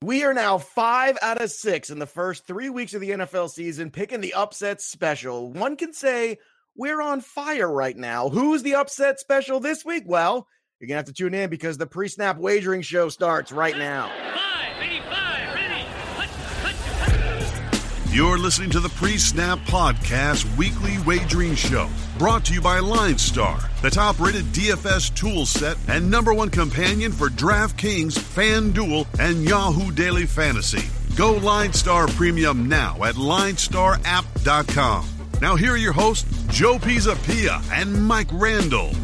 We are now five out of six in the first three weeks of the NFL season, picking the upset special. One can say we're on fire right now. Who's the upset special this week? Well, you're going to have to tune in because the pre snap wagering show starts right now. You're listening to the Pre Snap Podcast Weekly Wagering Show, brought to you by Line Star, the top rated DFS tool set and number one companion for DraftKings, FanDuel, and Yahoo Daily Fantasy. Go Line Star Premium now at linestarapp.com. Now, here are your hosts, Joe Pisapia and Mike Randall.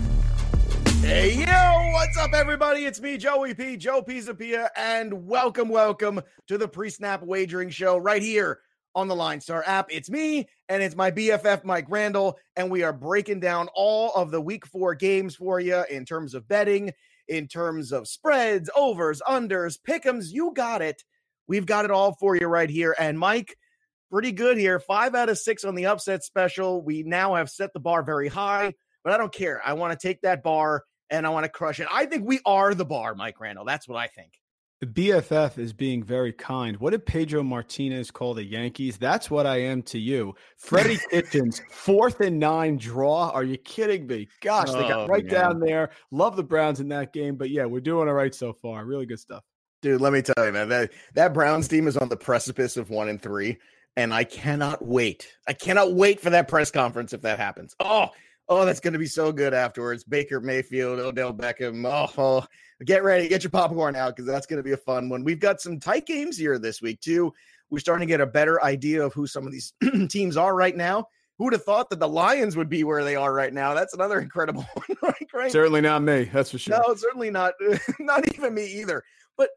Hey, yo, what's up, everybody? It's me, Joey P, Joe Pisapia, and welcome, welcome to the pre snap wagering show right here on the Line Star app. It's me and it's my BFF, Mike Randall, and we are breaking down all of the week four games for you in terms of betting, in terms of spreads, overs, unders, pick'ems. You got it. We've got it all for you right here. And Mike, pretty good here. Five out of six on the upset special. We now have set the bar very high, but I don't care. I want to take that bar and I want to crush it. I think we are the bar, Mike Randall. That's what I think. The BFF is being very kind. What did Pedro Martinez call the Yankees? That's what I am to you. Freddie Kitchens, fourth and nine draw. Are you kidding me? Gosh, they got oh, right man. down there. Love the Browns in that game. But yeah, we're doing all right so far. Really good stuff. Dude, let me tell you, man, that, that Browns team is on the precipice of one and three. And I cannot wait. I cannot wait for that press conference if that happens. Oh, oh, that's going to be so good afterwards. Baker Mayfield, Odell Beckham. Oh, oh get ready, get your popcorn out because that's going to be a fun one. We've got some tight games here this week too. We're starting to get a better idea of who some of these teams are right now. Who would have thought that the Lions would be where they are right now? That's another incredible one, right? right? Certainly not me. That's for sure. No, certainly not. not even me either. But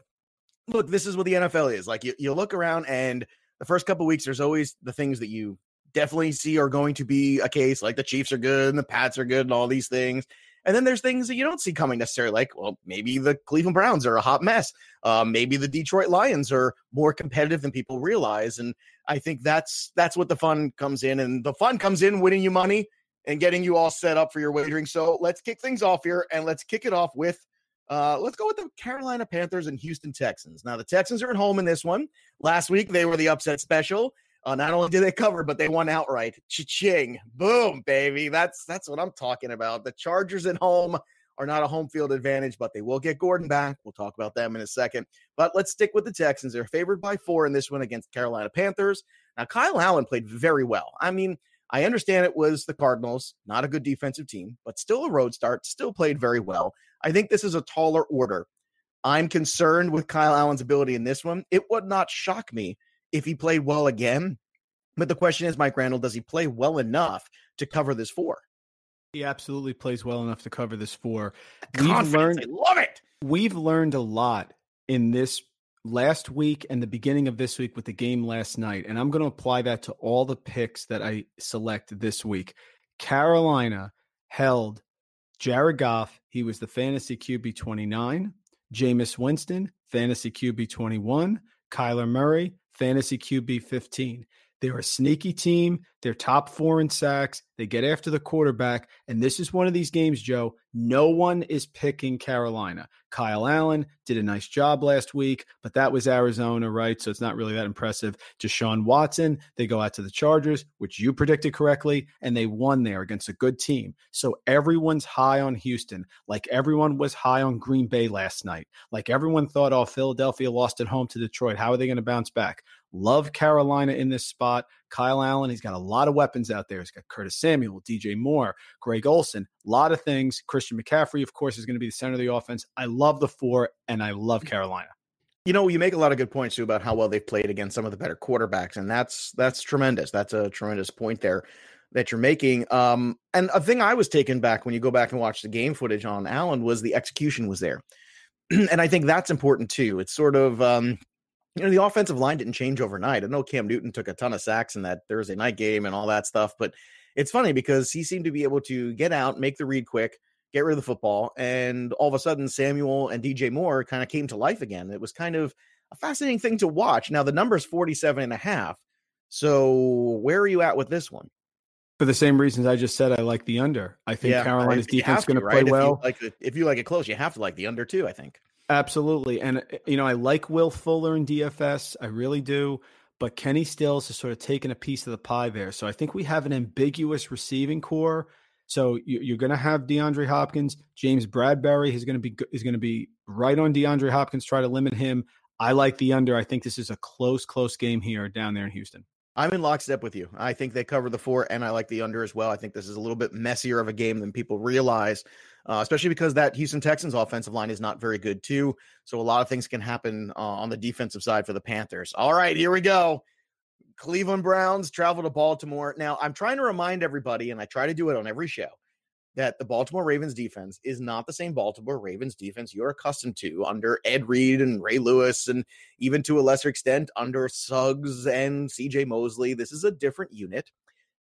look, this is what the NFL is. Like you, you look around and the first couple weeks, there's always the things that you definitely see are going to be a case. Like the Chiefs are good and the Pats are good and all these things. And then there's things that you don't see coming necessarily, like, well, maybe the Cleveland Browns are a hot mess. Uh, maybe the Detroit Lions are more competitive than people realize. And I think that's that's what the fun comes in. And the fun comes in winning you money and getting you all set up for your wagering. So let's kick things off here and let's kick it off with uh, let's go with the Carolina Panthers and Houston Texans. Now, the Texans are at home in this one. Last week, they were the upset special. Uh, not only did they cover, but they won outright. Cha-ching. Boom, baby. That's that's what I'm talking about. The Chargers at home are not a home field advantage, but they will get Gordon back. We'll talk about them in a second. But let's stick with the Texans. They're favored by four in this one against Carolina Panthers. Now, Kyle Allen played very well. I mean, I understand it was the Cardinals, not a good defensive team, but still a road start, still played very well. I think this is a taller order. I'm concerned with Kyle Allen's ability in this one. It would not shock me if he played well again. But the question is, Mike Randall, does he play well enough to cover this four? He absolutely plays well enough to cover this four. We've learned, I love it. We've learned a lot in this last week and the beginning of this week with the game last night, and I'm going to apply that to all the picks that I select this week. Carolina held Jared Goff. He was the fantasy QB 29. Jameis Winston, fantasy QB 21. Kyler Murray, fantasy QB 15. They're a sneaky team. They're top four in sacks. They get after the quarterback. And this is one of these games, Joe. No one is picking Carolina. Kyle Allen did a nice job last week, but that was Arizona, right? So it's not really that impressive. Deshaun Watson, they go out to the Chargers, which you predicted correctly, and they won there against a good team. So everyone's high on Houston, like everyone was high on Green Bay last night. Like everyone thought, oh, Philadelphia lost at home to Detroit. How are they going to bounce back? Love Carolina in this spot. Kyle Allen, he's got a lot of weapons out there. He's got Curtis Samuel, DJ Moore, Greg Olsen, a lot of things. Christian McCaffrey, of course, is going to be the center of the offense. I love the four, and I love Carolina. You know, you make a lot of good points too about how well they've played against some of the better quarterbacks, and that's that's tremendous. That's a tremendous point there that you're making. Um, and a thing I was taken back when you go back and watch the game footage on Allen was the execution was there, and I think that's important too. It's sort of um, you know, the offensive line didn't change overnight. I know Cam Newton took a ton of sacks in that Thursday night game and all that stuff, but it's funny because he seemed to be able to get out, make the read quick, get rid of the football, and all of a sudden Samuel and DJ Moore kind of came to life again. It was kind of a fascinating thing to watch. Now the number is 47 and a half. So where are you at with this one? For the same reasons I just said, I like the under. I think yeah, Carolina's defense is going to play if well. You like if you like it close, you have to like the under too. I think. Absolutely. And, uh, you know, I like Will Fuller in DFS. I really do. But Kenny Stills has sort of taken a piece of the pie there. So I think we have an ambiguous receiving corps. So you're going to have DeAndre Hopkins. James Bradberry is going to be is going to be right on DeAndre Hopkins. Try to limit him. I like the under. I think this is a close, close game here down there in Houston. I'm in lockstep with you. I think they cover the four, and I like the under as well. I think this is a little bit messier of a game than people realize, uh, especially because that Houston Texans offensive line is not very good, too. So a lot of things can happen uh, on the defensive side for the Panthers. All right, here we go. Cleveland Browns travel to Baltimore. Now, I'm trying to remind everybody, and I try to do it on every show that the Baltimore Ravens defense is not the same Baltimore Ravens defense you're accustomed to under Ed Reed and Ray Lewis, and even to a lesser extent under Suggs and CJ Mosley. This is a different unit,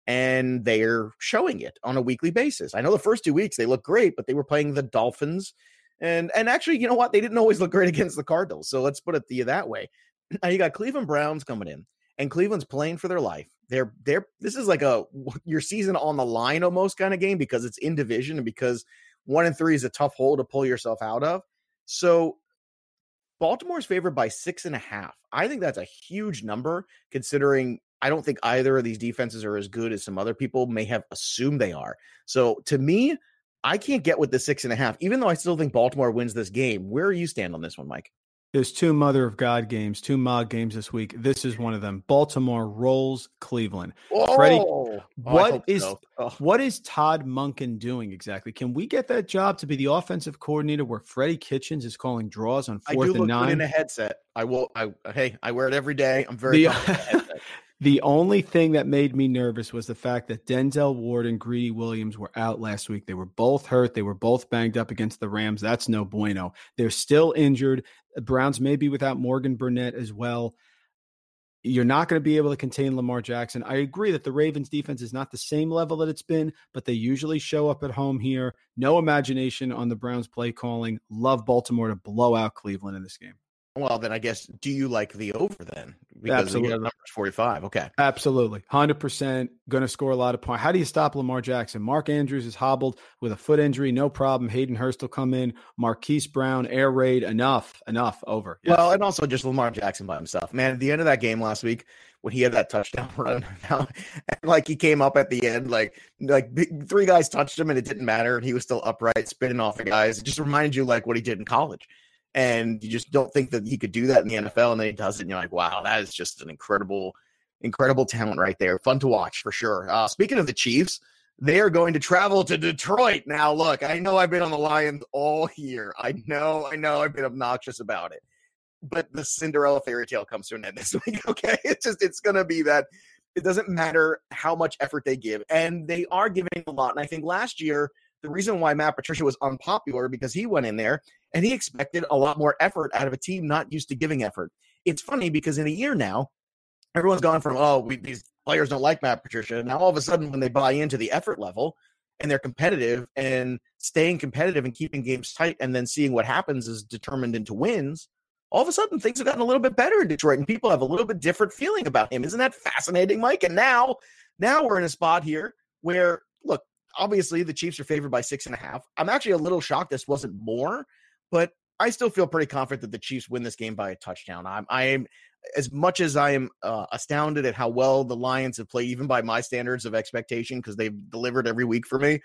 and they're showing it on a weekly basis. I know the first two weeks they look great, but they were playing the Dolphins. And and actually, you know what? They didn't always look great against the Cardinals. So let's put it the, that way. Now you got Cleveland Browns coming in, and Cleveland's playing for their life they're they're this is like a your season on the line almost kind of game because it's in division and because one and three is a tough hole to pull yourself out of. So Baltimore's favored by six and a half. I think that's a huge number considering I don't think either of these defenses are as good as some other people may have assumed they are. So to me, I can't get with the six and a half, even though I still think Baltimore wins this game. Where you stand on this one, Mike? There's two Mother of God games, two MOG games this week. This is one of them. Baltimore rolls Cleveland. Oh, Freddie, oh, what is so. oh. what is Todd Monken doing exactly? Can we get that job to be the offensive coordinator where Freddie Kitchens is calling draws on fourth and nine? in a headset. I will. I hey, I wear it every day. I'm very. The, The only thing that made me nervous was the fact that Denzel Ward and Greedy Williams were out last week. They were both hurt. They were both banged up against the Rams. That's no bueno. They're still injured. Browns may be without Morgan Burnett as well. You're not going to be able to contain Lamar Jackson. I agree that the Ravens defense is not the same level that it's been, but they usually show up at home here. No imagination on the Browns play calling. Love Baltimore to blow out Cleveland in this game. Well, then I guess do you like the over then? Because Absolutely. the number's 45. Okay. Absolutely. 100% going to score a lot of points. How do you stop Lamar Jackson? Mark Andrews is hobbled with a foot injury. No problem. Hayden Hurst will come in. Marquise Brown, air raid. Enough. Enough. Over. Yes. Well, and also just Lamar Jackson by himself. Man, at the end of that game last week, when he had that touchdown run, like he came up at the end, like like three guys touched him and it didn't matter, and he was still upright, spinning off the guys. It just reminded you like what he did in college and you just don't think that he could do that in the NFL, and then he does it, and you're like, wow, that is just an incredible, incredible talent right there. Fun to watch for sure. Uh, speaking of the Chiefs, they are going to travel to Detroit. Now, look, I know I've been on the Lions all year. I know, I know I've been obnoxious about it. But the Cinderella fairy tale comes to an end this week. Okay. It's just, it's going to be that it doesn't matter how much effort they give. And they are giving a lot. And I think last year, the reason why Matt Patricia was unpopular because he went in there and he expected a lot more effort out of a team not used to giving effort. It's funny because in a year now, everyone's gone from, oh, we, these players don't like Matt Patricia. Now, all of a sudden, when they buy into the effort level and they're competitive and staying competitive and keeping games tight and then seeing what happens is determined into wins, all of a sudden things have gotten a little bit better in Detroit and people have a little bit different feeling about him. Isn't that fascinating, Mike? And now, now we're in a spot here where, look, obviously the Chiefs are favored by six and a half. I'm actually a little shocked this wasn't more but I still feel pretty confident that the Chiefs win this game by a touchdown. I'm I am as much as I am uh, astounded at how well the Lions have played, even by my standards of expectation, because they've delivered every week for me.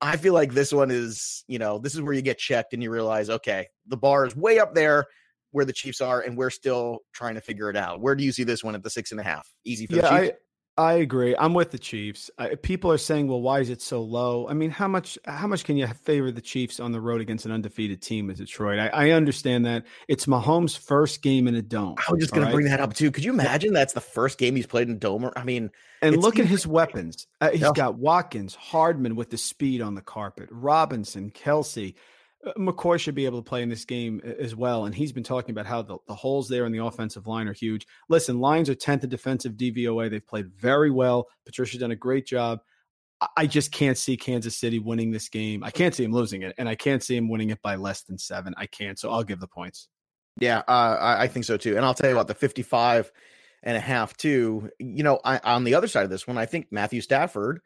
I feel like this one is, you know, this is where you get checked and you realize, okay, the bar is way up there where the Chiefs are, and we're still trying to figure it out. Where do you see this one at the six and a half? Easy for yeah, the Chiefs. I agree. I'm with the Chiefs. I, people are saying, "Well, why is it so low?" I mean, how much how much can you favor the Chiefs on the road against an undefeated team as Detroit? I, I understand that it's Mahomes' first game in a dome. I was just going right? to bring that up too. Could you imagine that's the first game he's played in dome? I mean, and look at his weapons. Uh, he's no. got Watkins, Hardman with the speed on the carpet, Robinson, Kelce. Uh, McCoy should be able to play in this game as well. And he's been talking about how the, the holes there in the offensive line are huge. Listen, Lions are 10th in defensive DVOA. They've played very well. Patricia's done a great job. I just can't see Kansas City winning this game. I can't see him losing it, and I can't see him winning it by less than seven. I can't. So I'll give the points. Yeah, uh, I think so too. And I'll tell you what, the 55 and a half, too. You know, I, on the other side of this one, I think Matthew Stafford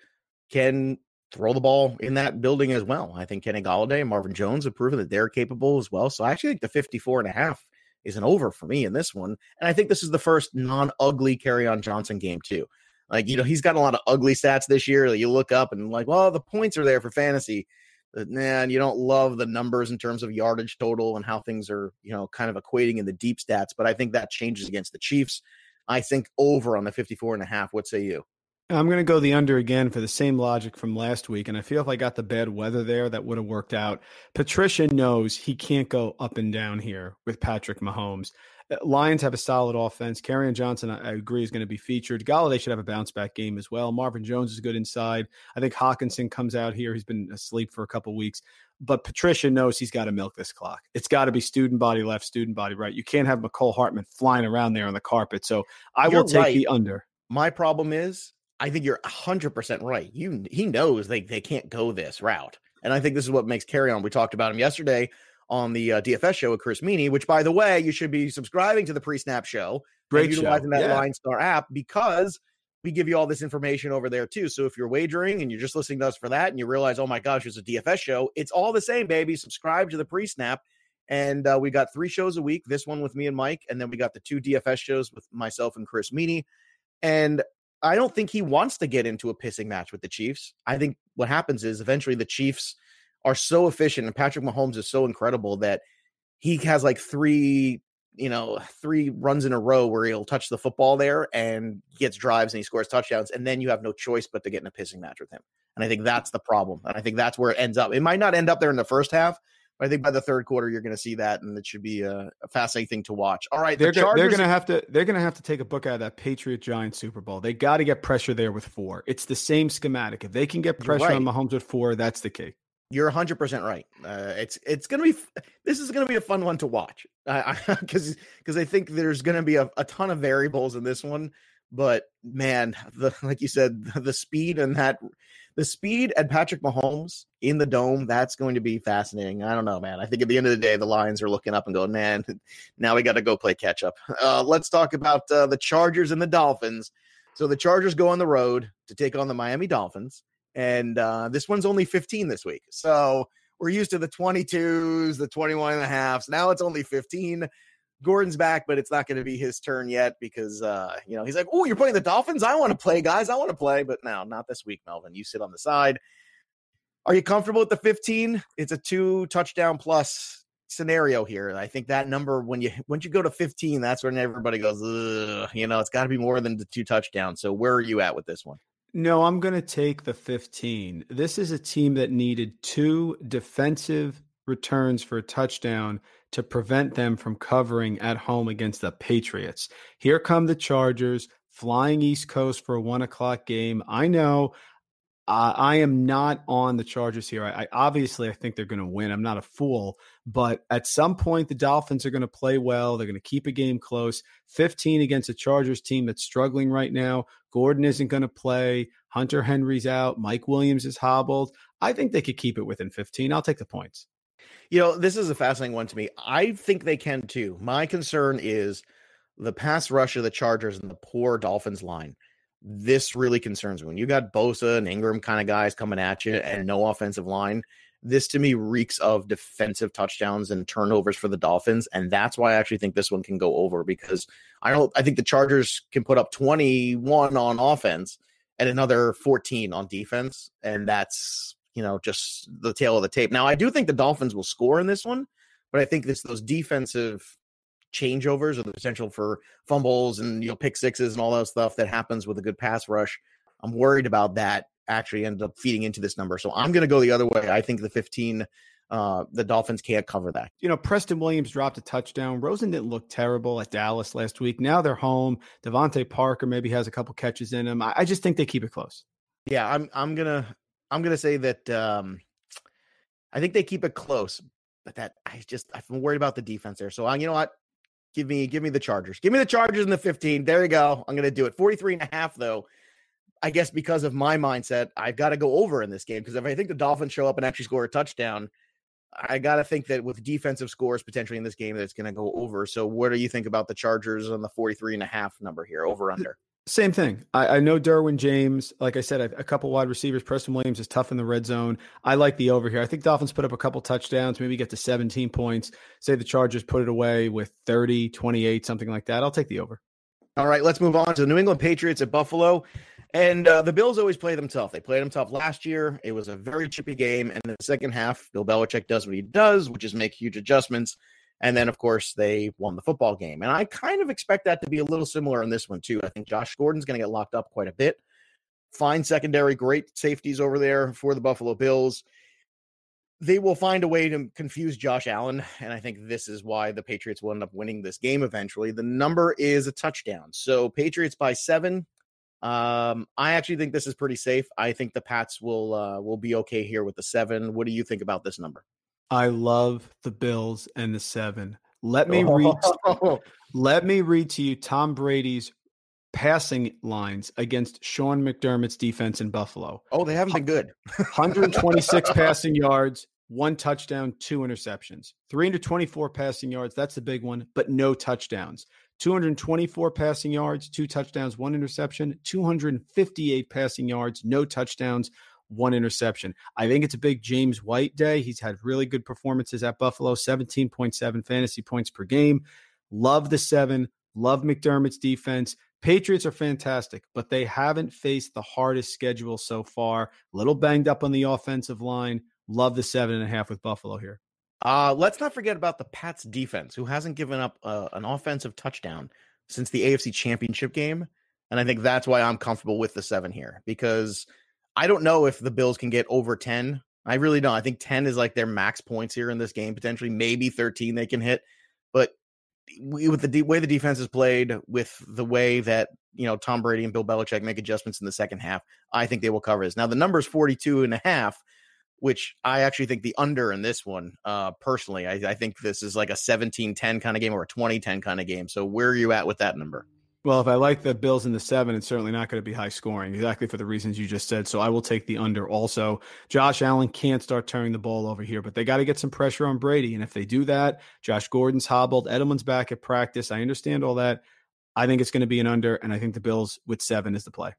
can throw the ball in that building as well. I think Kenny Golladay and Marvin Jones have proven that they're capable as well. So I actually think the 54 and a half is an over for me in this one. And I think this is the first non-ugly Kerryon Johnson game too. Like, you know, he's got a lot of ugly stats this year that you look up and like, well, the points are there for fantasy. But man, you don't love the numbers in terms of yardage total and how things are, you know, kind of equating in the deep stats. But I think that changes against the Chiefs. I think over on the 54 and a half. What say you? I'm going to go the under again for the same logic from last week. And I feel if I got the bad weather there, that would have worked out. Patricia knows he can't go up and down here with Patrick Mahomes. Uh, Lions have a solid offense. Kerryon Johnson, I agree, is going to be featured. Golladay should have a bounce back game as well. Marvin Jones is good inside. I think Hockenson comes out here. He's been asleep for a couple weeks. But Patricia knows he's got to milk this clock. It's got to be student body left, student body right. You can't have Mecole Hardman flying around there on the carpet. So I You're will take right. the under. My problem is I think you're 100% right. You he knows they they can't go this route. And I think this is what makes Kerryon. We talked about him yesterday on the uh, DFS show with Chris Meaney, which by the way, you should be subscribing to the pre-snap show. Great utilizing show. that yeah. Line Star app because we give you all this information over there too. So if you're wagering and you're just listening to us for that and you realize, oh my gosh, it's a DFS show, it's all the same, baby. Subscribe to the pre-snap. And uh, we got three shows a week. This one with me and Mike, and then we got the two DFS shows with myself and Chris Meaney. And I don't think he wants to get into a pissing match with the Chiefs. I think what happens is eventually the Chiefs are so efficient and Patrick Mahomes is so incredible that he has like three, you know, three runs in a row where he'll touch the football there and gets drives and he scores touchdowns. And then you have no choice but to get in a pissing match with him. And I think that's the problem. And I think that's where it ends up. It might not end up there in the first half, I think by the third quarter you're going to see that, and it should be a, a fascinating thing to watch. All right, they're, the they're going to have to they're going to have to take a book out of that Patriot Giants Super Bowl. They got to get pressure there with four. It's the same schematic. If they can get pressure right. on Mahomes with four, that's the key. You're 100 percent right. Uh, it's it's going to be this is going to be a fun one to watch because because I think there's going to be a, a ton of variables in this one. But man, the like you said, the speed and that the speed at Patrick Mahomes in the dome, that's going to be fascinating. I don't know, man. I think at the end of the day, the Lions are looking up and going, man, now we got to go play catch up. Uh, let's talk about uh, the Chargers and the Dolphins. So the Chargers go on the road to take on the Miami Dolphins. And uh, this one's only 15 this week. So we're used to the 22s, the 21 and a halves. Now it's only 15. Gordon's back, but it's not going to be his turn yet because uh, you know he's like, "Oh, you're playing the Dolphins? I want to play, guys. I want to play." But no, not this week, Melvin. You sit on the side. Are you comfortable with the 15? It's a two touchdown plus scenario here. I think that number when you once you go to 15, that's when everybody goes, you know, it's got to be more than the two touchdowns. So where are you at with this one? No, I'm going to take the 15. This is a team that needed two defensive returns for a touchdown to prevent them from covering at home against the Patriots. Here come the Chargers flying East Coast for a one o'clock game. I know uh, I am not on the Chargers here. I, I obviously I think they're going to win. I'm not a fool, but at some point the Dolphins are going to play well. They're going to keep a game close. 15 against a Chargers team that's struggling right now. Gordon isn't going to play. Hunter Henry's out. Mike Williams is hobbled. I think they could keep it within 15. I'll take the points. You know, this is a fascinating one to me. I think they can too. My concern is the pass rush of the Chargers and the poor Dolphins line. This really concerns me. When you got Bosa and Ingram kind of guys coming at you and no offensive line, this to me reeks of defensive touchdowns and turnovers for the Dolphins. And that's why I actually think this one can go over because I don't I think the Chargers can put up 21 on offense and another 14 on defense. And that's you know, just the tale of the tape. Now, I do think the Dolphins will score in this one, but I think it's those defensive changeovers or the potential for fumbles and you know pick sixes and all that stuff that happens with a good pass rush. I'm worried about that actually end up feeding into this number. So I'm going to go the other way. I think the 15 uh, the Dolphins can't cover that. You know, Preston Williams dropped a touchdown. Rosen didn't look terrible at Dallas last week. Now they're home. DeVante Parker maybe has a couple catches in him. I, I just think they keep it close. Yeah, I'm I'm gonna I'm to say that um, I think they keep it close, but that I just I'm worried about the defense there. So uh, you know what? Give me give me the Chargers. Give me the Chargers in the 15. There you go. I'm to do it. 43 and a half though. I guess because of my mindset, I've got to go over in this game because if I think the Dolphins show up and actually score a touchdown, I got to think that with defensive scores potentially in this game, that it's going to go over. So, what do you think about the Chargers on the 43 and a half number here, over under? Same thing. I, I know Derwin James. Like I said, a, a, couple wide receivers. Preston Williams is tough in the red zone. I like the over here. I think Dolphins put up a couple touchdowns, maybe get to 17 points. Say the Chargers put it away with 30, 28, something like that. I'll take the over. All right, let's move on to the New England Patriots at Buffalo. And uh, the Bills always play them tough. They played them tough last year. It was a very chippy game. And in the second half, Bill Belichick does what he does, which is make huge adjustments. And then, of course, they won the football game. And I kind of expect that to be a little similar in this one, too. I think Josh Gordon's going to get locked up quite a bit. Fine secondary, great safeties over there for the Buffalo Bills. They will find a way to confuse Josh Allen. And I think this is why the Patriots will end up winning this game eventually. The number is a touchdown. So, Patriots by seven. Um, I actually think this is pretty safe. I think the Pats will uh, will be okay here with the seven. What do you think about this number? I love the Bills and the seven. Let me read. Oh. let me read to you Tom Brady's passing lines against Sean McDermott's defense in Buffalo. Oh, they haven't been good. 126 passing yards, one touchdown, two interceptions. 324 passing yards. That's the big one, but no touchdowns. 224 passing yards, two touchdowns, one interception. 258 passing yards, no touchdowns, one interception. I think it's a big James White day. He's had really good performances at Buffalo, 17.7 fantasy points per game. Love the seven. Love McDermott's defense. Patriots are fantastic, but they haven't faced the hardest schedule so far. A little banged up on the offensive line. Love the seven and a half with Buffalo here. Uh, let's not forget about the Pats defense, who hasn't given up uh, an offensive touchdown since the AFC Championship game. And I think that's why I'm comfortable with the seven here because I don't know if the Bills can get over 10. I really don't. I think 10 is like their max points here in this game, potentially. Maybe 13 they can hit. But with the way the defense is played, with the way that, you know, Tom Brady and Bill Belichick make adjustments in the second half, I think they will cover this. Now, the number is 42 and a half, which I actually think the under in this one, uh, personally, I, I think this is like a 17 10 kind of game or a 20 10 kind of game. So, where are you at with that number? Well, if I like the Bills in the seven, it's certainly not going to be high scoring, exactly for the reasons you just said. So I will take the under also. Josh Allen can't start turning the ball over here, but they got to get some pressure on Brady. And if they do that, Josh Gordon's hobbled, Edelman's back at practice. I understand all that. I think it's going to be an under, and I think the Bills with seven is the play.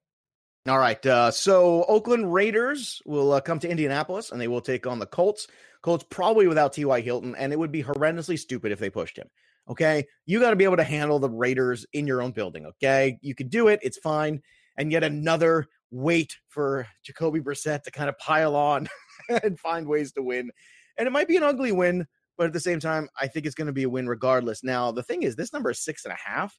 All right. Uh, so Oakland Raiders will uh, come to Indianapolis and they will take on the Colts. Colts probably without T.Y. Hilton, and it would be horrendously stupid if they pushed him. Okay. You got to be able to handle the Raiders in your own building. Okay. You could do it. It's fine. And yet another wait for Jacoby Brissett to kind of pile on and find ways to win. And it might be an ugly win, but at the same time, I think it's going to be a win regardless. Now, the thing is, this number is six and a half.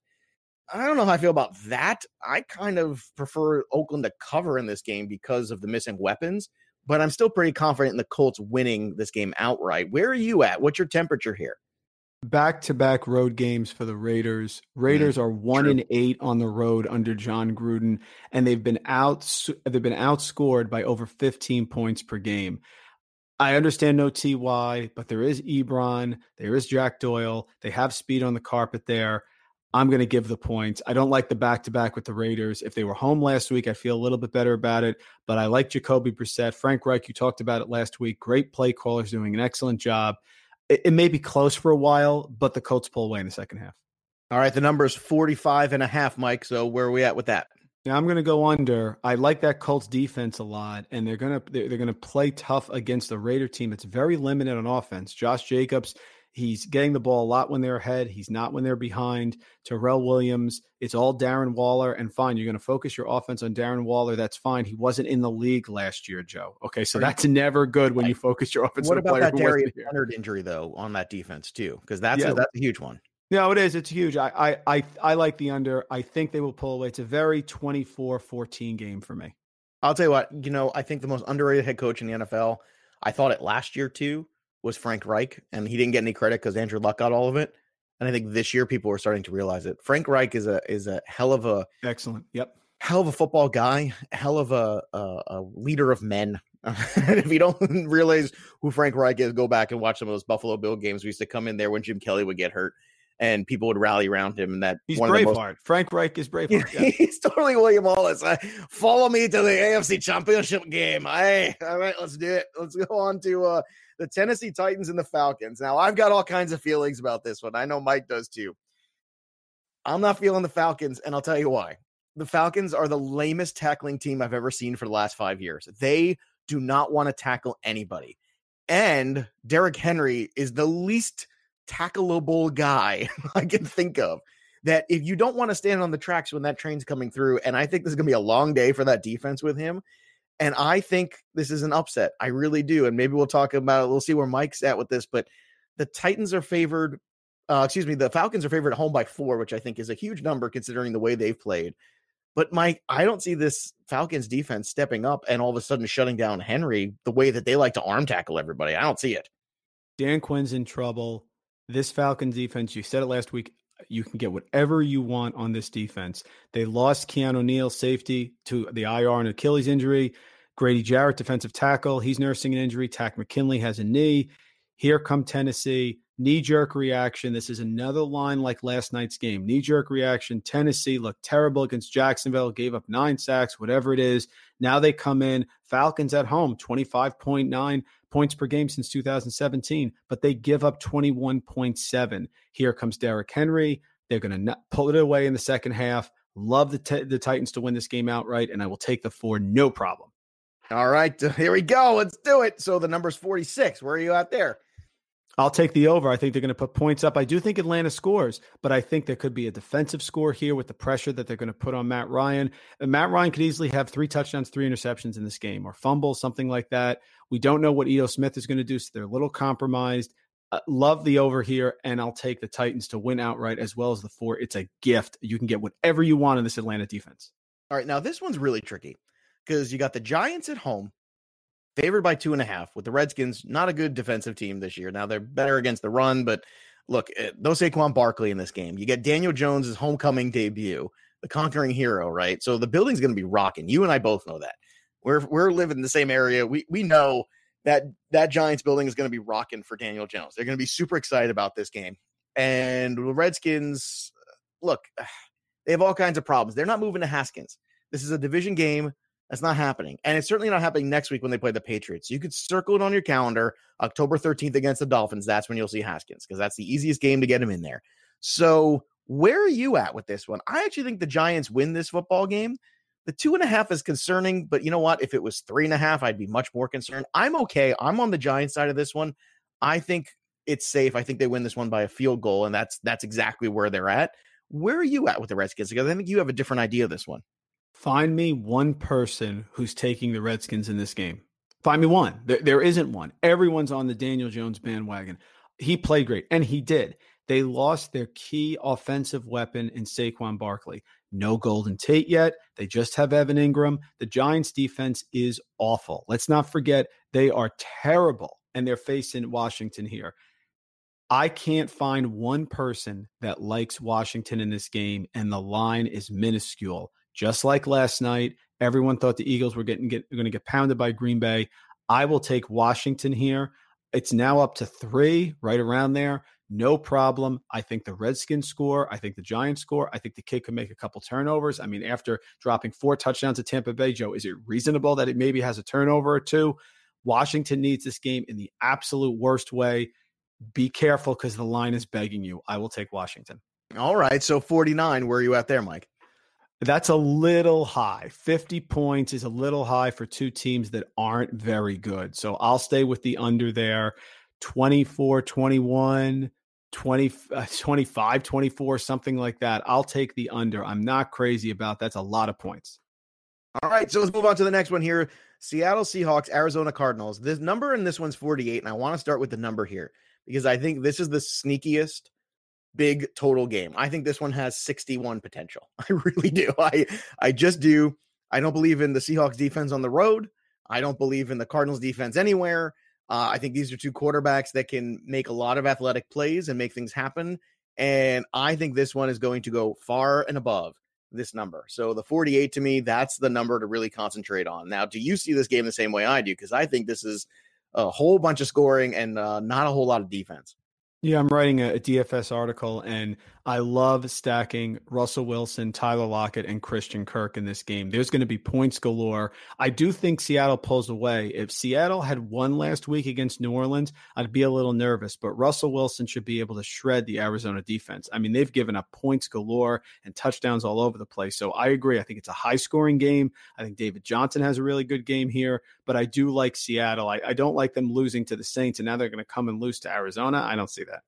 I don't know how I feel about that. I kind of prefer Oakland to cover in this game because of the missing weapons, but I'm still pretty confident in the Colts winning this game outright. Where are you at? What's your temperature here? Back to back road games for the Raiders. Raiders mm, are one true. and eight on the road under Jon Gruden, and they've been out they've been outscored by over 15 points per game. I understand no TY, but there is Ebron, there is Jack Doyle. They have speed on the carpet there. I'm going to give the points. I don't like the back to back with the Raiders. If they were home last week, I feel a little bit better about it. But I like Jacoby Brissett. Frank Reich, you talked about it last week. Great play callers doing an excellent job it, it may be close for a while, but the Colts pull away in the second half. All right, the number is 45 and a half, Mike. So where are we at with that? Now I'm going to go under. I like that Colts defense a lot, and they're going to they're, they're going to play tough against the Raider team. It's very limited on offense. Josh Jacobs He's getting the ball a lot when they're ahead. He's not when they're behind. Terrell Williams, it's all Darren Waller. And fine, you're going to focus your offense on Darren Waller. That's fine. He wasn't in the league last year, Joe. Okay, so that's never good when you focus your offense. What about that Darius Leonard injury though on that defense too? Because that's yeah. a, that's a huge one. No, it is. It's huge. I, I I I like the under. I think they will pull away. It's a very 24-14 game for me. I'll tell you what, you know, I think the most underrated head coach in the NFL. I thought it last year too was Frank Reich, and he didn't get any credit because Andrew Luck got all of it. And I think this year people are starting to realize it. Frank Reich is a is a hell of a excellent, yep, hell of a football guy, hell of a a, a leader of men. if you don't realize who Frank Reich is, go back and watch some of those Buffalo Bill games. We used to come in there when Jim Kelly would get hurt, and people would rally around him. And that he's Braveheart. Most... Frank Reich is Braveheart. Yeah. he's totally William Wallace. I, follow me to the AFC Championship game. Hey, all right, let's do it. Let's go on to uh, the Tennessee Titans and the Falcons. Now, I've got all kinds of feelings about this one. I know Mike does too. I'm not feeling the Falcons, and I'll tell you why. the Falcons are the lamest tackling team I've ever seen for the last five years. They do not want to tackle anybody. And Derrick Henry is the least tackleable guy I can think of. That if you don't want to stand on the tracks when that train's coming through, and I think this is going to be a long day for that defense with him. And I think this is an upset. I really do. And maybe we'll talk about it. We'll see where Mike's at with this. But the Titans are favored. Uh, excuse me. The Falcons are favored at home by four, which I think is a huge number considering the way they've played. But Mike, I don't see this Falcons defense stepping up and all of a sudden shutting down Henry the way that they like to arm tackle everybody. I don't see it. Dan Quinn's in trouble. This Falcons defense, you said it last week, you can get whatever you want on this defense. They lost Keanu Neal, safety, to the IR and Achilles injury. Grady Jarrett, defensive tackle, he's nursing an injury. Takk McKinley has a knee. Here come Tennessee knee jerk reaction. This is another line like last night's game. Knee jerk reaction. Tennessee looked terrible against Jacksonville, gave up nine sacks, whatever it is. Now they come in. Falcons at home, 25.9 points per game since 2017, but they give up 21.7. Here comes Derrick Henry. They're going to pull it away in the second half. Love the, t- the Titans to win this game outright, and I will take the four, no problem. All right, uh, here we go. Let's do it. So the number's 46. Where are you out there? I'll take the over. I think they're going to put points up. I do think Atlanta scores, but I think there could be a defensive score here with the pressure that they're going to put on Matt Ryan. And Matt Ryan could easily have three touchdowns, three interceptions in this game, or fumble, something like that. We don't know what Ito Smith is going to do, so they're a little compromised. Uh, love the over here, and I'll take the Titans to win outright as well as the four. It's a gift. You can get whatever you want in this Atlanta defense. All right, now this one's really tricky because you got the Giants at home favored by two and a half with the Redskins. Not a good defensive team this year. Now they're better against the run, but look, eh, no Saquon Barkley in this game. You get Daniel Jones' homecoming debut, the conquering hero, right? So the building's going to be rocking. You and I both know that. We're we're living in the same area. We we know that that Giants building is going to be rocking for Daniel Jones. They're going to be super excited about this game. And the Redskins, look, they have all kinds of problems. They're not moving to Haskins. This is a division game. That's not happening. And it's certainly not happening next week when they play the Patriots. You could circle it on your calendar October 13th against the Dolphins. That's when you'll see Haskins because that's the easiest game to get him in there. So, where are you at with this one? I actually think the Giants win this football game. The two and a half is concerning, but you know what? If it was three and a half, I'd be much more concerned. I'm okay. I'm on the Giants side of this one. I think it's safe. I think they win this one by a field goal, and that's that's exactly where they're at. Where are you at with the Redskins? Because I think you have a different idea of this one. Find me one person who's taking the Redskins in this game. Find me one. There, there isn't one. Everyone's on the Daniel Jones bandwagon. He played great, and he did. They lost their key offensive weapon in Saquon Barkley. No Golden Tate yet. They just have Evan Engram. The Giants' defense is awful. Let's not forget they are terrible, and they're facing Washington here. I can't find one person that likes Washington in this game, and the line is minuscule just like last night. Everyone thought the Eagles were getting get, going to get pounded by Green Bay. I will take Washington here. It's now up to three, right around there. No problem. I think the Redskins score. I think the Giants score. I think the kid could make a couple turnovers. I mean, after dropping four touchdowns at Tampa Bay, Joe, is it reasonable that it maybe has a turnover or two? Washington needs this game in the absolute worst way. Be careful because the line is begging you. I will take Washington. All right. So 49, where are you at there, Mike? That's a little high. 50 points is a little high for two teams that aren't very good. So I'll stay with the under there. 24, 21, 20, uh, 25, 24, something like that. I'll take the under. I'm not crazy about that's a lot of points. All right, so let's move on to the next one here. Seattle Seahawks, Arizona Cardinals. This number in this one's 48, and I want to start with the number here because I think this is the sneakiest big total game. I think this one has 61 potential. I really do. I I just do. I don't believe in the Seahawks defense on the road. I don't believe in the Cardinals defense anywhere. Uh, I think these are two quarterbacks that can make a lot of athletic plays and make things happen. And I think this one is going to go far and above this number. So the 48 to me, that's the number to really concentrate on. Now, do you see this game the same way I do? Because I think this is a whole bunch of scoring and uh, not a whole lot of defense. Yeah, I'm writing a, a, DFS article, and I love stacking Russell Wilson, Tyler Lockett, and Christian Kirk in this game. There's going to be points galore. I do think Seattle pulls away. If Seattle had won last week against New Orleans, I'd be a little nervous, but Russell Wilson should be able to shred the Arizona defense. I mean, they've given up points galore and touchdowns all over the place. So I agree. I think it's a high scoring game. I think David Johnson has a really good game here, but I do like Seattle. I, I don't like them losing to the Saints, and now they're going to come and lose to Arizona. I don't see that.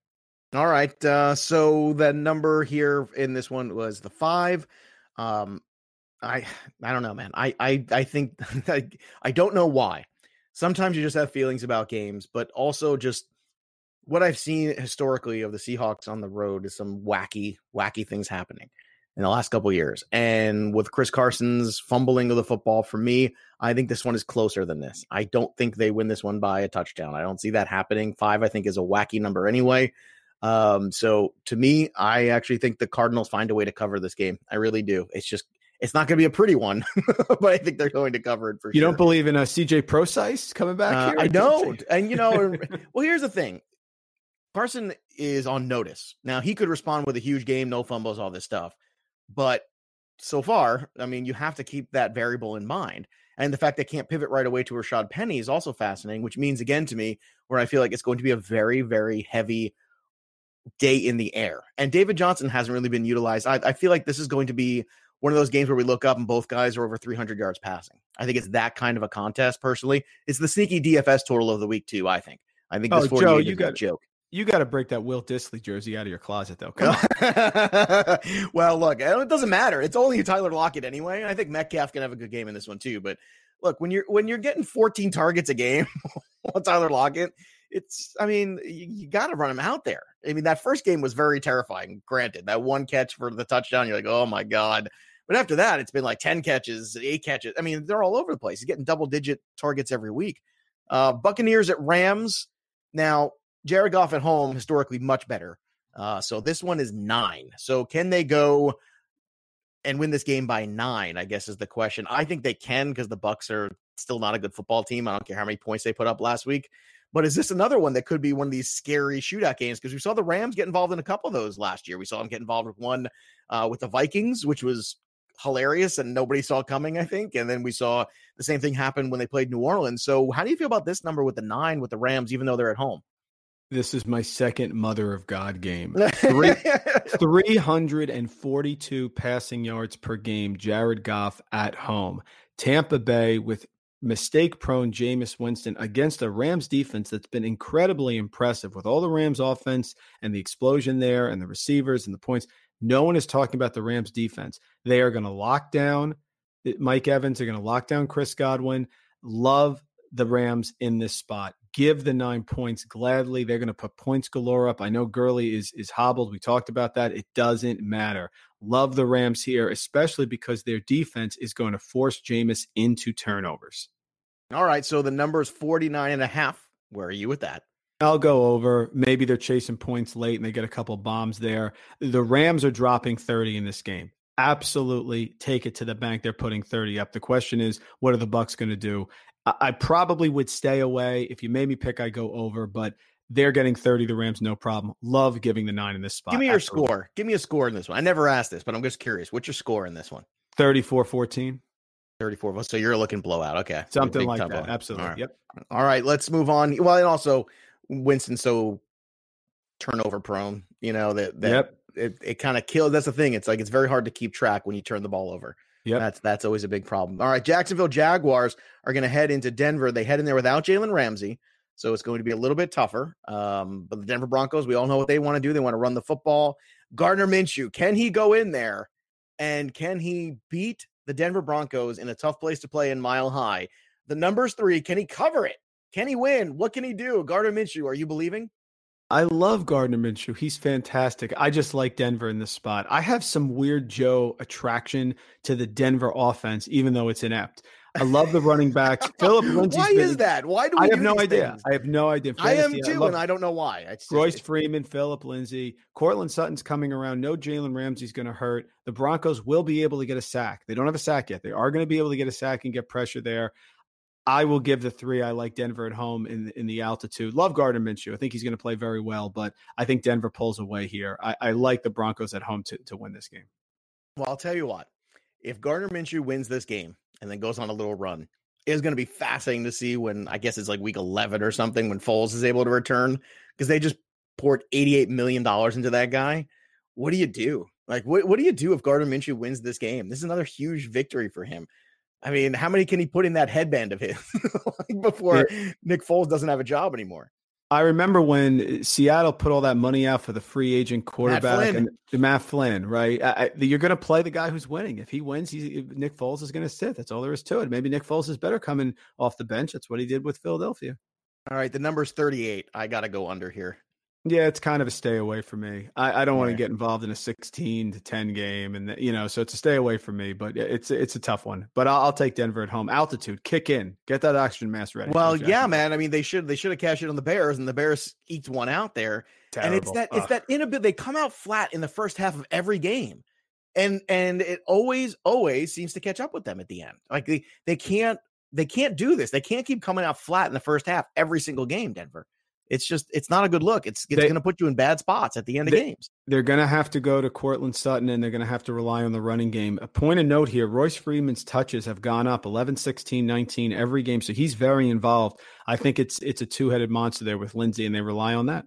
All right. Uh, so the number here in this one was the five. Um, I I don't know, man. I I I think I, I don't know why. Sometimes you just have feelings about games, but also just what I've seen historically of the Seahawks on the road is some wacky, wacky things happening in the last couple years. And with Chris Carson's fumbling of the football, for me, I think this one is closer than this. I don't think they win this one by a touchdown. I don't see that happening. Five, I think, is a wacky number anyway. Um, so to me, I actually think the Cardinals find a way to cover this game. I really do. It's just it's not going to be a pretty one, but I think they're going to cover it for you sure. don't believe in a CJ Prosise coming back uh, I don't. and you know, well, here's the thing. Carson is on notice. Now he could respond with a huge game, no fumbles, all this stuff. But so far, I mean, you have to keep that variable in mind. And the fact they can't pivot right away to Rashad Penny is also fascinating, which means again to me, where I feel like it's going to be a very, very heavy day in the air. And David Johnson hasn't really been utilized. I, I, feel like this is going to be one of those games where we look up and both guys are over 300 yards passing. I think it's that kind of a contest. Personally, it's the sneaky DFS total of the week too. I think. I think this oh, Joe, you got a joke. You got to break that Will Dissly jersey out of your closet, though. Well, look, it doesn't matter. It's only Tyler Lockett anyway. I think Metcalf can have a good game in this one too. But look, when you're when you're getting 14 targets a game on Tyler Lockett, it's I mean, you, you got to run him out there. I mean, that first game was very terrifying. Granted, that one catch for the touchdown, you're like, oh my god. But after that, it's been like 10 catches, eight catches. I mean, they're all over the place. He's getting double digit targets every week. Uh, Buccaneers at Rams. Now, Jared Goff at home, historically much better. Uh, so this one is nine. So can they go and win this game by nine? I guess is the question. I think they can because the Bucks are still not a good football team. I don't care how many points they put up last week. But is this another one that could be one of these scary shootout games? Because we saw the Rams get involved in a couple of those last year. We saw them get involved with one uh, with the Vikings, which was hilarious and nobody saw coming, I think. And then we saw the same thing happen when they played New Orleans. So, how do you feel about this number with the nine with the Rams, even though they're at home? This is my second Mother of God game. Three, 342 passing yards per game, Jared Goff at home. Tampa Bay with mistake prone Jameis Winston against a Rams defense that's been incredibly impressive with all the Rams offense and the explosion there and the receivers and the points. No one is talking about the Rams defense. They are going to lock down eh, Mike Evans. They're going to lock down Chris Godwin. Love the Rams in this spot. Give the nine points gladly. They're going to put points galore up. I know Gurley is is hobbled. We talked about that. It doesn't matter. Love the Rams here, especially because their defense is going to force Jameis into turnovers. All right. So the number is 49 and a half. Where are you with that? I'll go over. Maybe they're chasing points late and they get a couple bombs there. The Rams are dropping 30 in this game. Absolutely take it to the bank. They're putting 30 up. The question is, what are the Bucks going to do? I probably would stay away. If you made me pick, I go over, but they're getting 30, the Rams, no problem. Love giving the nine in this spot. Give me your Absolutely. score. Give me a score in this one. I never asked this, but I'm just curious. What's your score in this one? 34 14. 34. So you're looking blowout. Okay. Something like that. Blowout. Absolutely. All right. Yep. All right. Let's move on. Well, and also Winston's so turnover prone, you know, that, that yep. it, it kind of kills. That's the thing. It's like it's very hard to keep track when you turn the ball over. Yeah, that's that's always a big problem. All right, Jacksonville Jaguars are going to head into Denver. They head in there without Jalen Ramsey, so it's going to be a little bit tougher. Um, but the Denver Broncos, we all know what they want to do. They want to run the football. Gardner Minshew, can he go in there and can he beat the Denver Broncos in a tough place to play in Mile High? The numbers three, can he cover it? Can he win? What can he do? Gardner Minshew, are you believing? I love Gardner Minshew. He's fantastic. I just like Denver in this spot. I have some weird Joe attraction to the Denver offense, even though it's inept. I love the running backs. Philip Lindsay. Why is that? Why do we? I have no idea. Things? I have no idea. Fantasy, I am too, I and I don't know why. It's just, Royce Freeman, Philip Lindsay, Courtland Sutton's coming around. No Jalen Ramsey's going to hurt. The Broncos will be able to get a sack. They don't have a sack yet. They are going to be able to get a sack and get pressure there. I will give the three. I like Denver at home in in the altitude. Love Gardner Minshew. I think he's going to play very well, but I think Denver pulls away here. I, I like the Broncos at home to to win this game. Well, I'll tell you what. If Gardner Minshew wins this game and then goes on a little run, it's going to be fascinating to see when I guess it's like week 11 or something when Foles is able to return because they just poured 88 million dollars into that guy. What do you do? Like, what, what do you do if Gardner Minshew wins this game? This is another huge victory for him. I mean, how many can he put in that headband of his before yeah. Nick Foles doesn't have a job anymore? I remember when Seattle put all that money out for the free agent quarterback Matt and Matt Flynn, right? I, I, you're going to play the guy who's winning. If he wins, he's, Nick Foles is going to sit. That's all there is to it. Maybe Nick Foles is better coming off the bench. That's what he did with Philadelphia. All right, the number's 38. I got to go under here. Yeah, it's kind of a stay away from me. I, I don't yeah. want to get involved in a 16 to 10 game, and you know, so it's a stay away from me. But it's it's a tough one. But I'll, I'll take Denver at home. Altitude, kick in, get that oxygen mask ready. Well, yeah, man. I mean, they should they should have cashed it on the Bears, and the Bears eked one out there. Terrible. And it's that Ugh. it's that inability. They come out flat in the first half of every game, and and it always always seems to catch up with them at the end. Like they they can't they can't do this. They can't keep coming out flat in the first half every single game. Denver it's just it's not a good look. It's it's going to put you in bad spots at the end of games. They're going to have to go to Courtland Sutton and they're going to have to rely on the running game. A point of note here, Royce Freeman's touches have gone up 11, 16, 19 every game, so he's very involved. I think it's it's a two-headed monster there with Lindsay and they rely on that.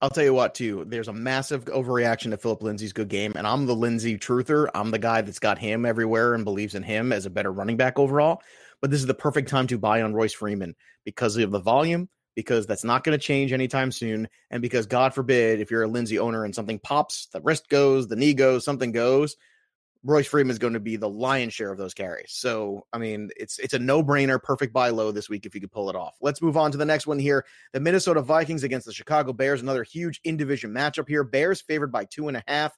I'll tell you what, too. There's a massive overreaction to Philip Lindsay's good game, and I'm the Lindsay truther. I'm the guy that's got him everywhere and believes in him as a better running back overall. But this is the perfect time to buy on Royce Freeman because of the volume, because that's not going to change anytime soon. And because, God forbid, if you're a Lindsay owner and something pops, the wrist goes, the knee goes, something goes, Royce Freeman is going to be the lion's share of those carries. So, I mean, it's it's a no brainer, perfect buy low this week if you could pull it off. Let's move on to the next one here. The Minnesota Vikings against the Chicago Bears, another huge in division matchup here. Bears favored by two and a half.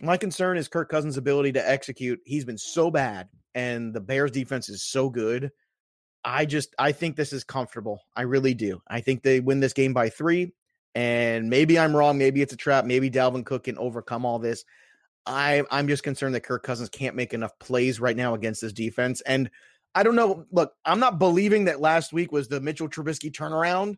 My concern is Kirk Cousins' ability to execute. He's been so bad, and the Bears defense is so good I just I think this is comfortable. I really do. I think they win this game by three. And maybe I'm wrong. Maybe it's a trap. Maybe Dalvin Cook can overcome all this. I I'm just concerned that Kirk Cousins can't make enough plays right now against this defense. And I don't know. Look, I'm not believing that last week was the Mitchell Trubisky turnaround,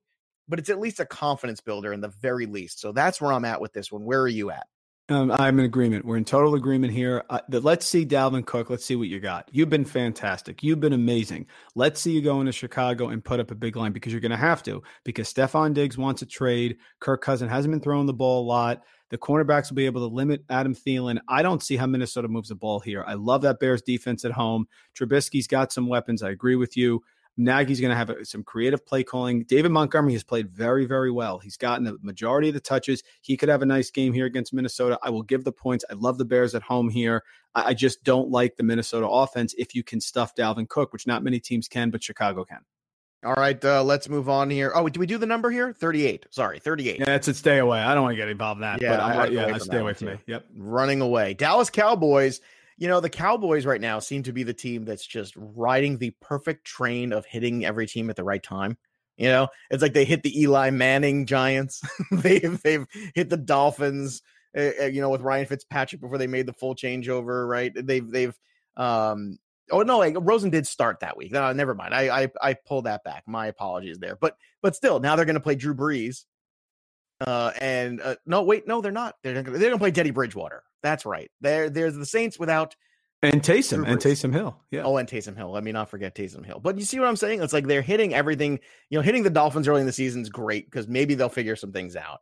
but it's at least a confidence builder in the very least. So that's where I'm at with this one. Where are you at? Um, I'm in agreement. We're in total agreement here. Uh, the, let's see Dalvin Cook. Let's see what you got. You've been fantastic. You've been amazing. Let's see you go into Chicago and put up a big line because you're going to have to. Because Stefon Diggs wants a trade. Kirk Cousin hasn't been throwing the ball a lot. The cornerbacks will be able to limit Adam Thielen. I don't see how Minnesota moves the ball here. I love that Bears defense at home. Trubisky's got some weapons. I agree with you. Nagy's going to have some creative play calling. David Montgomery has played very, very well. He's gotten the majority of the touches. He could have a nice game here against Minnesota. I will give the points. I love the Bears at home here. I just don't like the Minnesota offense if you can stuff Dalvin Cook, which not many teams can, but Chicago can. All right, uh, let's move on here. Oh, do we do the number here? 38. Sorry, 38. Yeah, it's a stay away. I don't want to get involved in that. Yeah, but I, yeah, away stay away from me. Yep. Running away. Dallas Cowboys you know, the Cowboys right now seem to be the team that's just riding the perfect train of hitting every team at the right time. You know, it's like they hit the Eli Manning Giants. they've they've hit the Dolphins. Uh, you know, with Ryan Fitzpatrick before they made the full changeover. Right? They've they've um. Oh no, like Rosen did start that week. No, never mind. I I I pull that back. My apologies there. But but still, now they're going to play Drew Brees. Uh, and uh, no, wait, no, they're not. They're they're going to play Teddy Bridgewater. That's right. There, there's the Saints without and Taysom and Taysom Hill. Yeah. Oh, and Taysom Hill. Let me not forget Taysom Hill. But you see what I'm saying? It's like they're hitting everything. You know, hitting the Dolphins early in the season is great because maybe they'll figure some things out.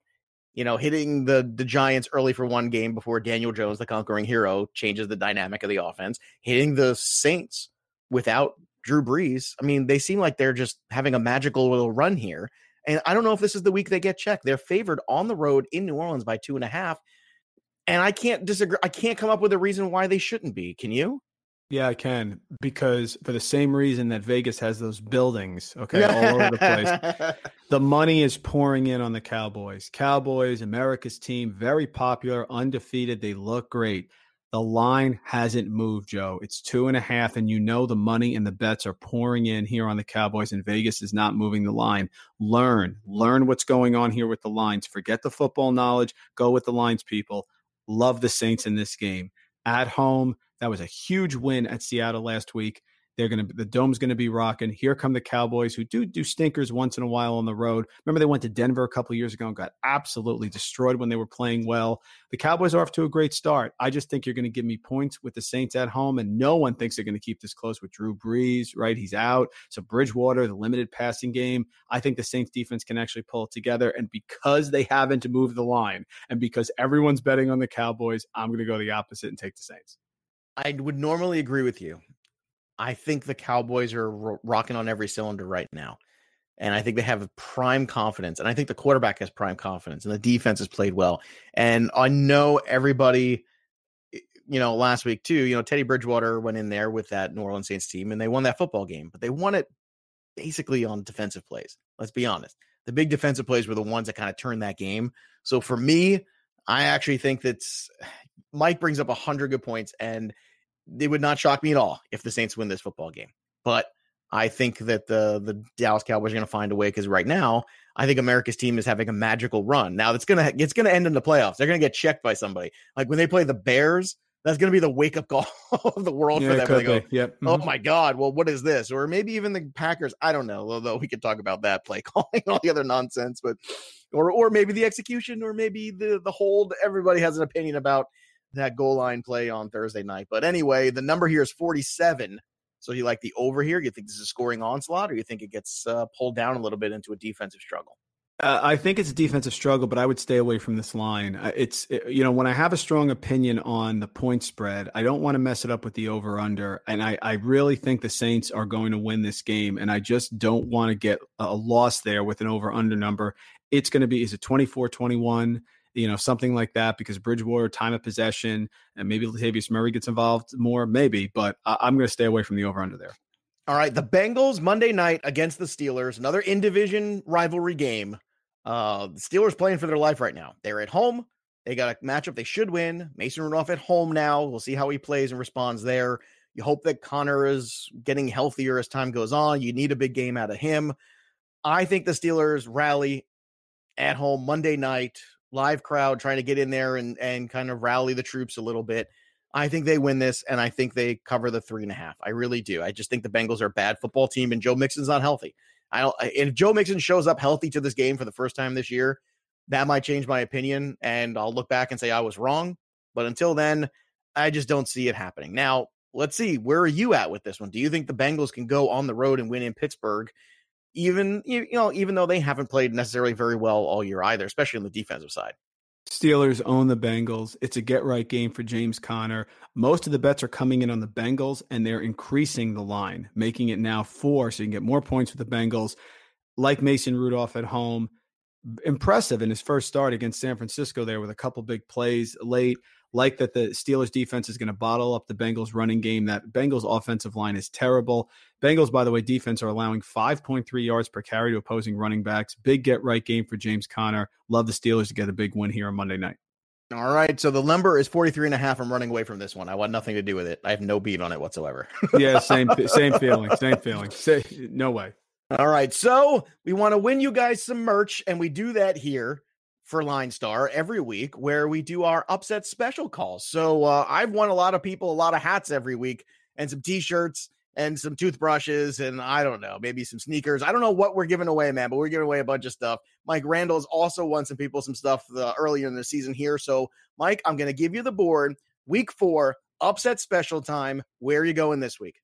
You know, hitting the the Giants early for one game before Daniel Jones, the conquering hero, changes the dynamic of the offense. Hitting the Saints without Drew Brees. I mean, they seem like they're just having a magical little run here. And I don't know if this is the week they get checked. They're favored on the road in New Orleans by two and a half. And I can't disagree. I can't come up with a reason why they shouldn't be. Can you? Yeah, I can because for the same reason that Vegas has those buildings, okay, all over the place. The money is pouring in on the Cowboys. Cowboys, America's team, very popular, undefeated. They look great. The line hasn't moved, Joe. It's two and a half, and you know the money and the bets are pouring in here on the Cowboys, and Vegas is not moving the line. Learn, learn what's going on here with the lines. Forget the football knowledge. Go with the lines, people. Love the Saints in this game. At home, that was a huge win at Seattle last week. They're going to the dome's going to be rocking. Here come the Cowboys who do do stinkers once in a while on the road. Remember they went to Denver a couple years ago and got absolutely destroyed when they were playing well. The Cowboys are off to a great start. I just think you're going to give me points with the Saints at home and no one thinks they're going to keep this close with Drew Brees, right? He's out. So Bridgewater, the limited passing game, I think the Saints defense can actually pull it together and because they haven't moved the line and because everyone's betting on the Cowboys, I'm going to go the opposite and take the Saints. I would normally agree with you. I think the Cowboys are ro- rocking on every cylinder right now. And I think they have prime confidence. And I think the quarterback has prime confidence. And the defense has played well. And I know everybody, you know, last week too, you know, Teddy Bridgewater went in there with that New Orleans Saints team and they won that football game, but they won it basically on defensive plays. Let's be honest. The big defensive plays were the ones that kind of turned that game. So for me, I actually think that's Mike brings up a hundred good points, and it would not shock me at all if the Saints win this football game. But I think that the the Dallas Cowboys are going to find a way because right now I think America's team is having a magical run. Now it's gonna it's gonna end in the playoffs. They're gonna get checked by somebody. Like when they play the Bears, that's gonna be the wake up call of the world yeah, for them. They go, yep. Mm-hmm. oh my god, well what is this? Or maybe even the Packers. I don't know. Although we could talk about that play calling and all the other nonsense, but or or maybe the execution, or maybe the the hold. Everybody has an opinion about that goal line play on Thursday night. But anyway, the number here is 47. So you like the over here? You think this is a scoring onslaught, or you think it gets uh, pulled down a little bit into a defensive struggle? Uh, I think it's a defensive struggle, but I would stay away from this line. Uh, it's it, you know when I have a strong opinion on the point spread, I don't want to mess it up with the over under, and I I really think the Saints are going to win this game, and I just don't want to get a loss there with an over under number. It's going to be is it 24-21? You know, something like that because Bridgewater, time of possession, and maybe Latavius Murray gets involved more, maybe, but I- I'm going to stay away from the over under there. All right. The Bengals Monday night against the Steelers, another in division rivalry game. Uh, the Steelers playing for their life right now. They're at home. They got a matchup they should win. Mason Rudolph at home now. We'll see how he plays and responds there. You hope that Conner is getting healthier as time goes on. You need a big game out of him. I think the Steelers rally at home Monday night live crowd trying to get in there and and kind of rally the troops a little bit. I think they win this, and I think they cover the three and a half. I really do. I just think the Bengals are a bad football team, and Joe Mixon's not healthy. I don't. If Joe Mixon shows up healthy to this game for the first time this year, that might change my opinion, and I'll look back and say I was wrong. But until then, I just don't see it happening. Now, let's see. Where are you at with this one? Do you think the Bengals can go on the road and win in Pittsburgh? Even you know even though they haven't played necessarily very well all year either, especially on the defensive side. Steelers own the Bengals. It's a get right game for James Conner. Most of the bets are coming in on the Bengals, and they're increasing the line, making it now four, so you can get more points with the Bengals. Like Mason Rudolph at home, impressive in his first start against San Francisco there with a couple big plays late like that the Steelers defense is going to bottle up the Bengals running game. That Bengals offensive line is terrible. Bengals, by the way, defense are allowing 5.3 yards per carry to opposing running backs. Big get right game for James Conner. Love the Steelers to get a big win here on Monday night. All right. So the number is 43 and a half. I'm running away from this one. I want nothing to do with it. I have no beat on it whatsoever. yeah, same same feeling. Same feeling. Say, no way. All right. So we want to win you guys some merch, and we do that here for Line Star every week where we do our upset special calls. So uh, I've won a lot of people a lot of hats every week and some t-shirts and some toothbrushes and I don't know, maybe some sneakers. I don't know what we're giving away, man, but we're giving away a bunch of stuff. Mike Randall's also won some people some stuff uh, earlier in the season here. So Mike, I'm going to give you the board. Week four, upset special time. Where are you going this week?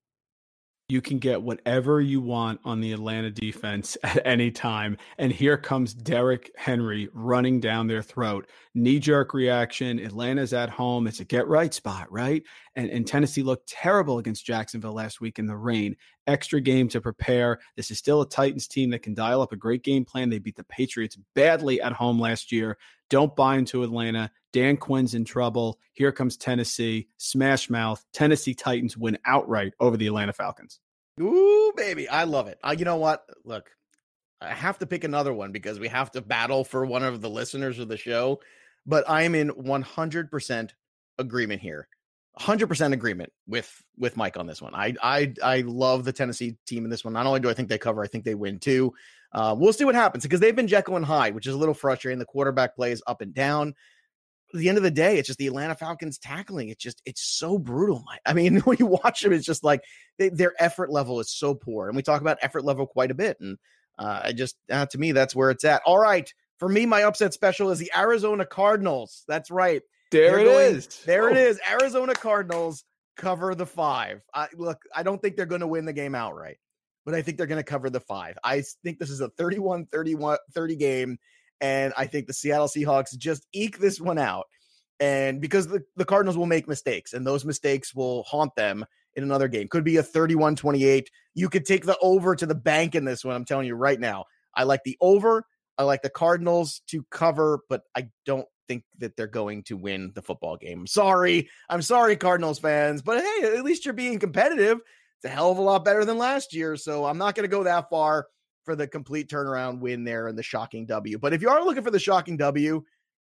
You can get whatever you want on the Atlanta defense at any time. And here comes Derrick Henry running down their throat. Knee jerk reaction. Atlanta's at home. It's a get right spot, right? And, and Tennessee looked terrible against Jacksonville last week in the rain. Extra game to prepare. This is still a Titans team that can dial up a great game plan. They beat the Patriots badly at home last year. Don't buy into Atlanta. Dan Quinn's in trouble. Here comes Tennessee. Smash mouth. Tennessee Titans win outright over the Atlanta Falcons. Ooh, baby. I love it. Uh, you know what? Look, I have to pick another one because we have to battle for one of the listeners of the show. But I am in 100% agreement here. 100% agreement with with Mike on this one. I I I love the Tennessee team in this one. Not only do I think they cover, I think they win too. Uh, we'll see what happens because they've been Jekyll and Hyde, which is a little frustrating. The quarterback plays up and down at the end of the day, it's just the Atlanta Falcons tackling. It's just it's so brutal. I mean, when you watch them, it's just like they, their effort level is so poor, and we talk about effort level quite a bit. And uh, I just uh, to me, that's where it's at. All right, for me, my upset special is the Arizona Cardinals. That's right. There They're it going, is. There oh. it is. Arizona Cardinals cover the five. I, look, I don't think they're going to win the game outright, but I think they're going to cover the five. I think this is a 31 31 30 game. And I think the Seattle Seahawks just eke this one out. And because the, the Cardinals will make mistakes, and those mistakes will haunt them in another game. Could be a 31 28. You could take the over to the bank in this one. I'm telling you right now. I like the over. I like the Cardinals to cover, but I don't think that they're going to win the football game. I'm sorry. I'm sorry, Cardinals fans, but hey, at least you're being competitive. It's a hell of a lot better than last year. So I'm not going to go that far for the complete turnaround win there and the shocking W. But if you are looking for the shocking W,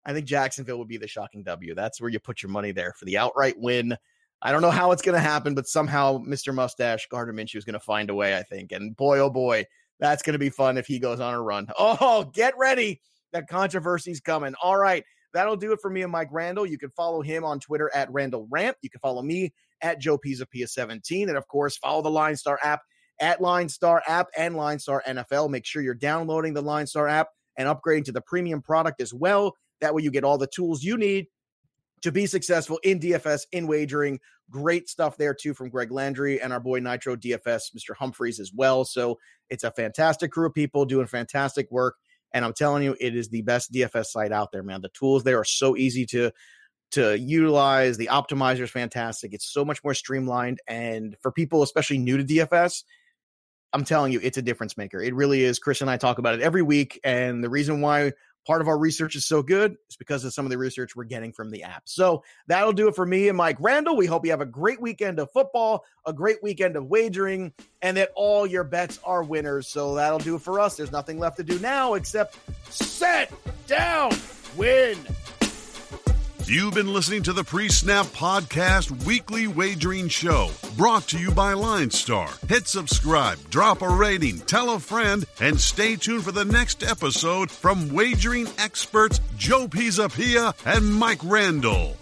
I think Jacksonville would be the shocking W. That's where you put your money there for the outright win. I don't know how it's going to happen, but somehow Mr. Mustache Gardner Minshew is going to find a way, I think. And boy, oh boy, that's going to be fun if he goes on a run. Oh, get ready. That controversy's coming. All right. That'll do it for me and Mike Randall. You can follow him on Twitter at Randall Ramp. You can follow me at Joe Pisapia 17. And of course, follow the Line Star app at Line Star app and Line Star NFL. Make sure you're downloading the Line Star app and upgrading to the premium product as well. That way, you get all the tools you need to be successful in DFS, in wagering. Great stuff there, too, from Greg Landry and our boy Nitro DFS, Mr. Humphreys, as well. So it's a fantastic crew of people doing fantastic work. And I'm telling you, it is the best DFS site out there, man. The tools there are so easy to to utilize. The optimizer is fantastic. It's so much more streamlined. And for people, especially new to DFS, I'm telling you, it's a difference maker. It really is. Chris and I talk about it every week. And the reason why part of our research is so good is because of some of the research we're getting from the app. So that'll do it for me and Mike Randall. We hope you have a great weekend of football, a great weekend of wagering, and that all your bets are winners. So that'll do it for us. There's nothing left to do now except set down, win. You've been listening to the Pre Snap Podcast Weekly Wagering Show, brought to you by Line Star. Hit subscribe, drop a rating, tell a friend, and stay tuned for the next episode from wagering experts Joe Pisapia and Mike Randall.